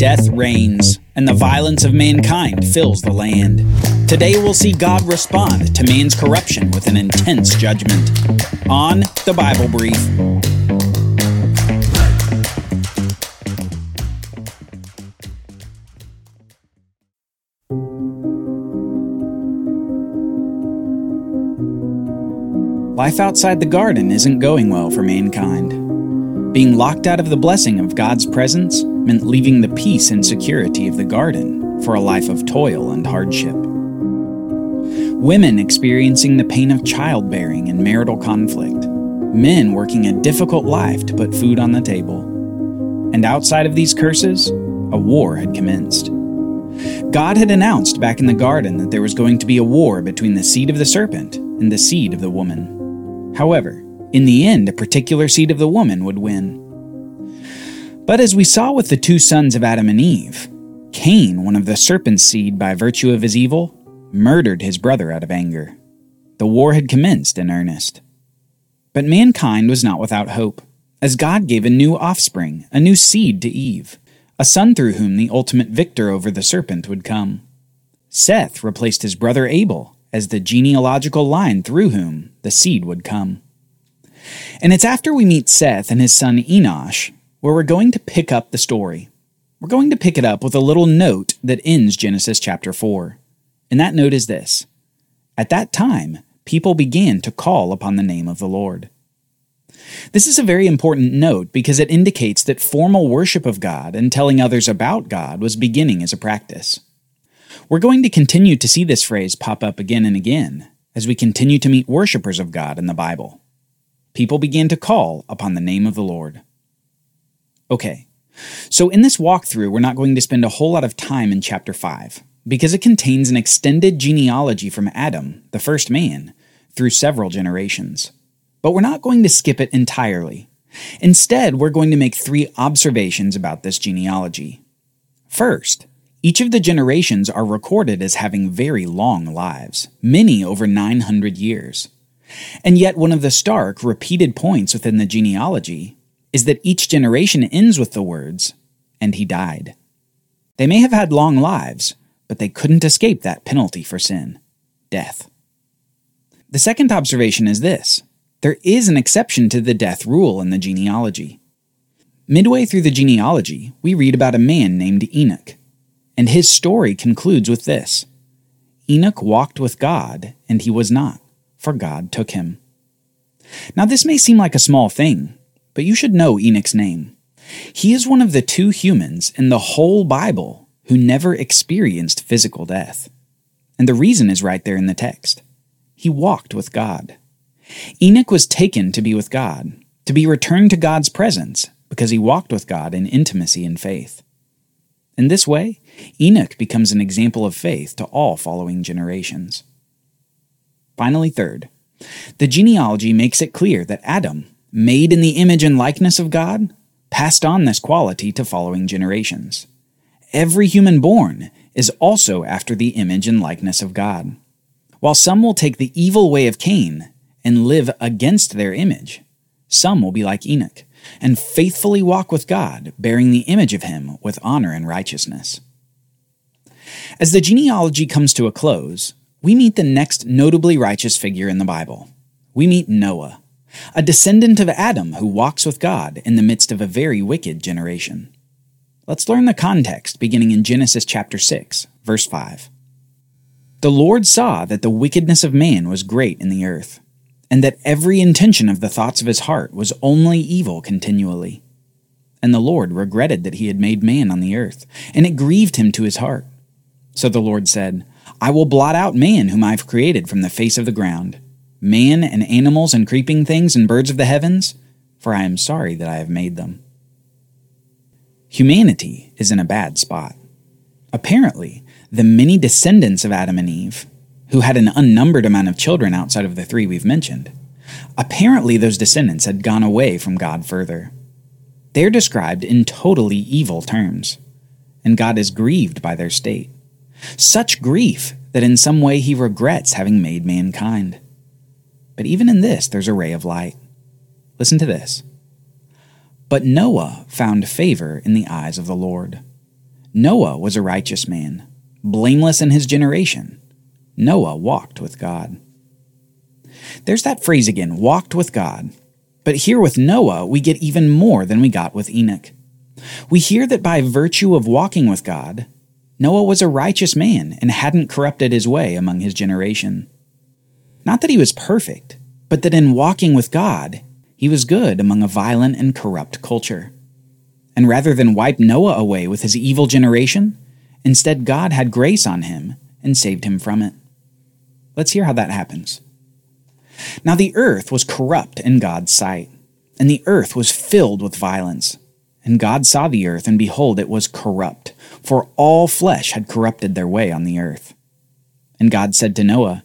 death reigns, and the violence of mankind fills the land. Today we'll see God respond to man's corruption with an intense judgment. On the Bible Brief. Life outside the garden isn't going well for mankind. Being locked out of the blessing of God's presence meant leaving the peace and security of the garden for a life of toil and hardship. Women experiencing the pain of childbearing and marital conflict. Men working a difficult life to put food on the table. And outside of these curses, a war had commenced. God had announced back in the garden that there was going to be a war between the seed of the serpent and the seed of the woman. However, in the end, a particular seed of the woman would win. But as we saw with the two sons of Adam and Eve, Cain, one of the serpent's seed by virtue of his evil, murdered his brother out of anger. The war had commenced in earnest. But mankind was not without hope, as God gave a new offspring, a new seed to Eve, a son through whom the ultimate victor over the serpent would come. Seth replaced his brother Abel as the genealogical line through whom the seed would come. And it's after we meet Seth and his son Enosh where we're going to pick up the story. We're going to pick it up with a little note that ends Genesis chapter 4. And that note is this At that time, people began to call upon the name of the Lord. This is a very important note because it indicates that formal worship of God and telling others about God was beginning as a practice. We're going to continue to see this phrase pop up again and again as we continue to meet worshippers of God in the Bible. People began to call upon the name of the Lord. Okay, so in this walkthrough, we're not going to spend a whole lot of time in chapter 5 because it contains an extended genealogy from Adam, the first man, through several generations. But we're not going to skip it entirely. Instead, we're going to make three observations about this genealogy. First, each of the generations are recorded as having very long lives, many over 900 years. And yet, one of the stark, repeated points within the genealogy is that each generation ends with the words, and he died. They may have had long lives, but they couldn't escape that penalty for sin death. The second observation is this there is an exception to the death rule in the genealogy. Midway through the genealogy, we read about a man named Enoch and his story concludes with this Enoch walked with God, and he was not, for God took him. Now, this may seem like a small thing, but you should know Enoch's name. He is one of the two humans in the whole Bible who never experienced physical death. And the reason is right there in the text. He walked with God. Enoch was taken to be with God, to be returned to God's presence, because he walked with God in intimacy and faith. In this way, Enoch becomes an example of faith to all following generations. Finally, third, the genealogy makes it clear that Adam, made in the image and likeness of God, passed on this quality to following generations. Every human born is also after the image and likeness of God. While some will take the evil way of Cain and live against their image, some will be like Enoch and faithfully walk with God, bearing the image of him with honor and righteousness. As the genealogy comes to a close, we meet the next notably righteous figure in the Bible. We meet Noah, a descendant of Adam who walks with God in the midst of a very wicked generation. Let's learn the context beginning in Genesis chapter 6, verse 5. The Lord saw that the wickedness of man was great in the earth and that every intention of the thoughts of his heart was only evil continually. And the Lord regretted that he had made man on the earth, and it grieved him to his heart. So the Lord said, I will blot out man whom I have created from the face of the ground, man and animals and creeping things and birds of the heavens, for I am sorry that I have made them. Humanity is in a bad spot. Apparently, the many descendants of Adam and Eve who had an unnumbered amount of children outside of the three we've mentioned. Apparently, those descendants had gone away from God further. They're described in totally evil terms, and God is grieved by their state. Such grief that in some way he regrets having made mankind. But even in this, there's a ray of light. Listen to this. But Noah found favor in the eyes of the Lord. Noah was a righteous man, blameless in his generation. Noah walked with God. There's that phrase again walked with God. But here with Noah, we get even more than we got with Enoch. We hear that by virtue of walking with God, Noah was a righteous man and hadn't corrupted his way among his generation. Not that he was perfect, but that in walking with God, he was good among a violent and corrupt culture. And rather than wipe Noah away with his evil generation, instead God had grace on him and saved him from it. Let's hear how that happens. Now the earth was corrupt in God's sight, and the earth was filled with violence. And God saw the earth, and behold, it was corrupt, for all flesh had corrupted their way on the earth. And God said to Noah,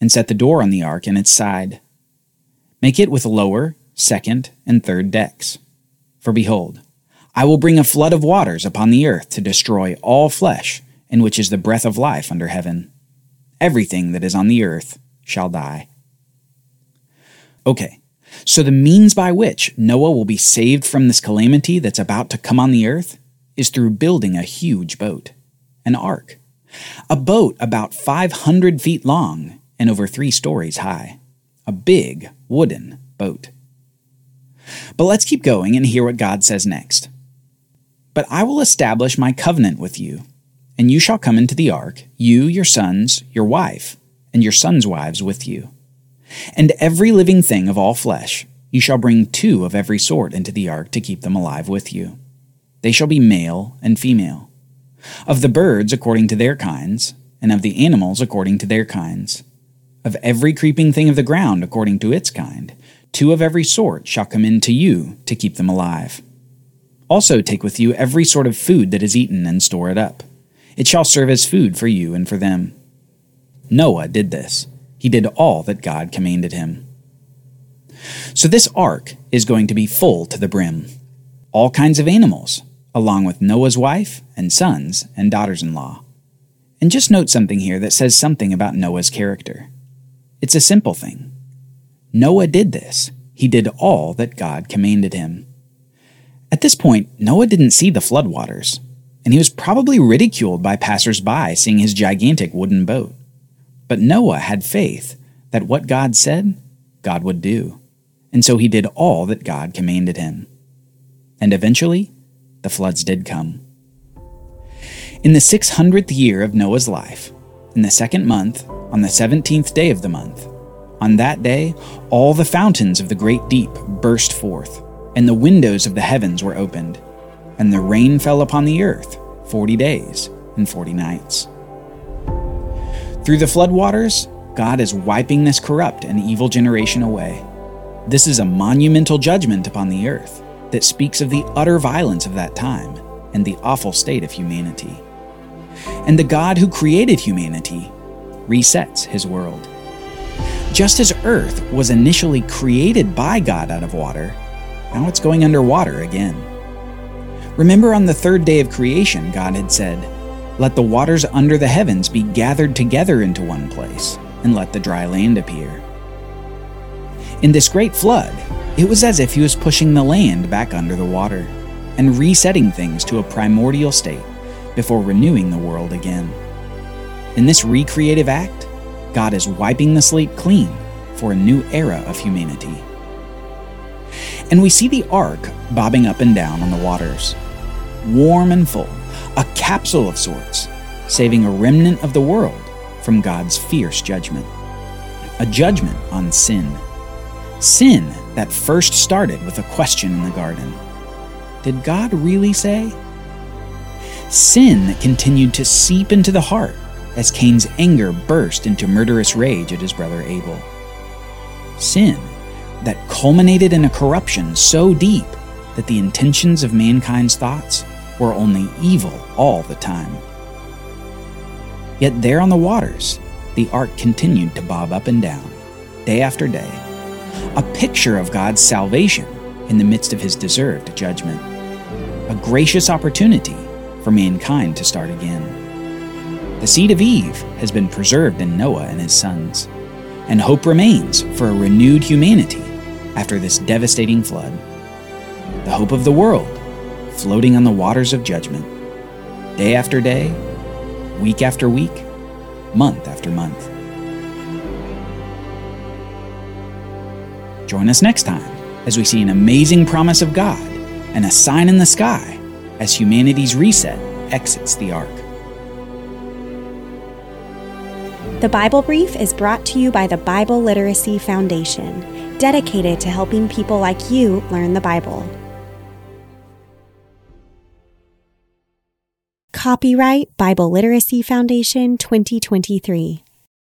and set the door on the ark in its side. Make it with lower, second, and third decks. For behold, I will bring a flood of waters upon the earth to destroy all flesh, in which is the breath of life under heaven. Everything that is on the earth shall die. Okay, so the means by which Noah will be saved from this calamity that's about to come on the earth is through building a huge boat, an ark. A boat about 500 feet long and over three stories high. A big wooden boat. But let's keep going and hear what God says next. But I will establish my covenant with you, and you shall come into the ark, you, your sons, your wife, and your sons' wives with you and every living thing of all flesh, you shall bring two of every sort into the ark to keep them alive with you. They shall be male and female. Of the birds according to their kinds, and of the animals according to their kinds. Of every creeping thing of the ground according to its kind, two of every sort shall come into you to keep them alive. Also take with you every sort of food that is eaten and store it up. It shall serve as food for you and for them. Noah did this he did all that God commanded him. So this ark is going to be full to the brim. All kinds of animals, along with Noah's wife and sons and daughters in law. And just note something here that says something about Noah's character. It's a simple thing. Noah did this. He did all that God commanded him. At this point, Noah didn't see the floodwaters, and he was probably ridiculed by passers by seeing his gigantic wooden boat. But Noah had faith that what God said, God would do. And so he did all that God commanded him. And eventually, the floods did come. In the 600th year of Noah's life, in the second month, on the 17th day of the month, on that day, all the fountains of the great deep burst forth, and the windows of the heavens were opened, and the rain fell upon the earth forty days and forty nights. Through the floodwaters, God is wiping this corrupt and evil generation away. This is a monumental judgment upon the earth that speaks of the utter violence of that time and the awful state of humanity. And the God who created humanity resets his world. Just as earth was initially created by God out of water, now it's going underwater again. Remember on the third day of creation, God had said, let the waters under the heavens be gathered together into one place, and let the dry land appear. In this great flood, it was as if he was pushing the land back under the water and resetting things to a primordial state before renewing the world again. In this recreative act, God is wiping the slate clean for a new era of humanity. And we see the ark bobbing up and down on the waters, warm and full, a capsule of sorts, saving a remnant of the world from God's fierce judgment. A judgment on sin. Sin that first started with a question in the garden Did God really say? Sin continued to seep into the heart as Cain's anger burst into murderous rage at his brother Abel. Sin that culminated in a corruption so deep that the intentions of mankind's thoughts were only evil all the time. Yet there on the waters, the ark continued to bob up and down, day after day, a picture of God's salvation in the midst of his deserved judgment, a gracious opportunity for mankind to start again. The seed of Eve has been preserved in Noah and his sons, and hope remains for a renewed humanity after this devastating flood. The hope of the world floating on the waters of judgment, day after day, week after week, month after month. Join us next time as we see an amazing promise of God and a sign in the sky as humanity's reset exits the ark. The Bible Brief is brought to you by the Bible Literacy Foundation, dedicated to helping people like you learn the Bible. Copyright Bible Literacy Foundation 2023.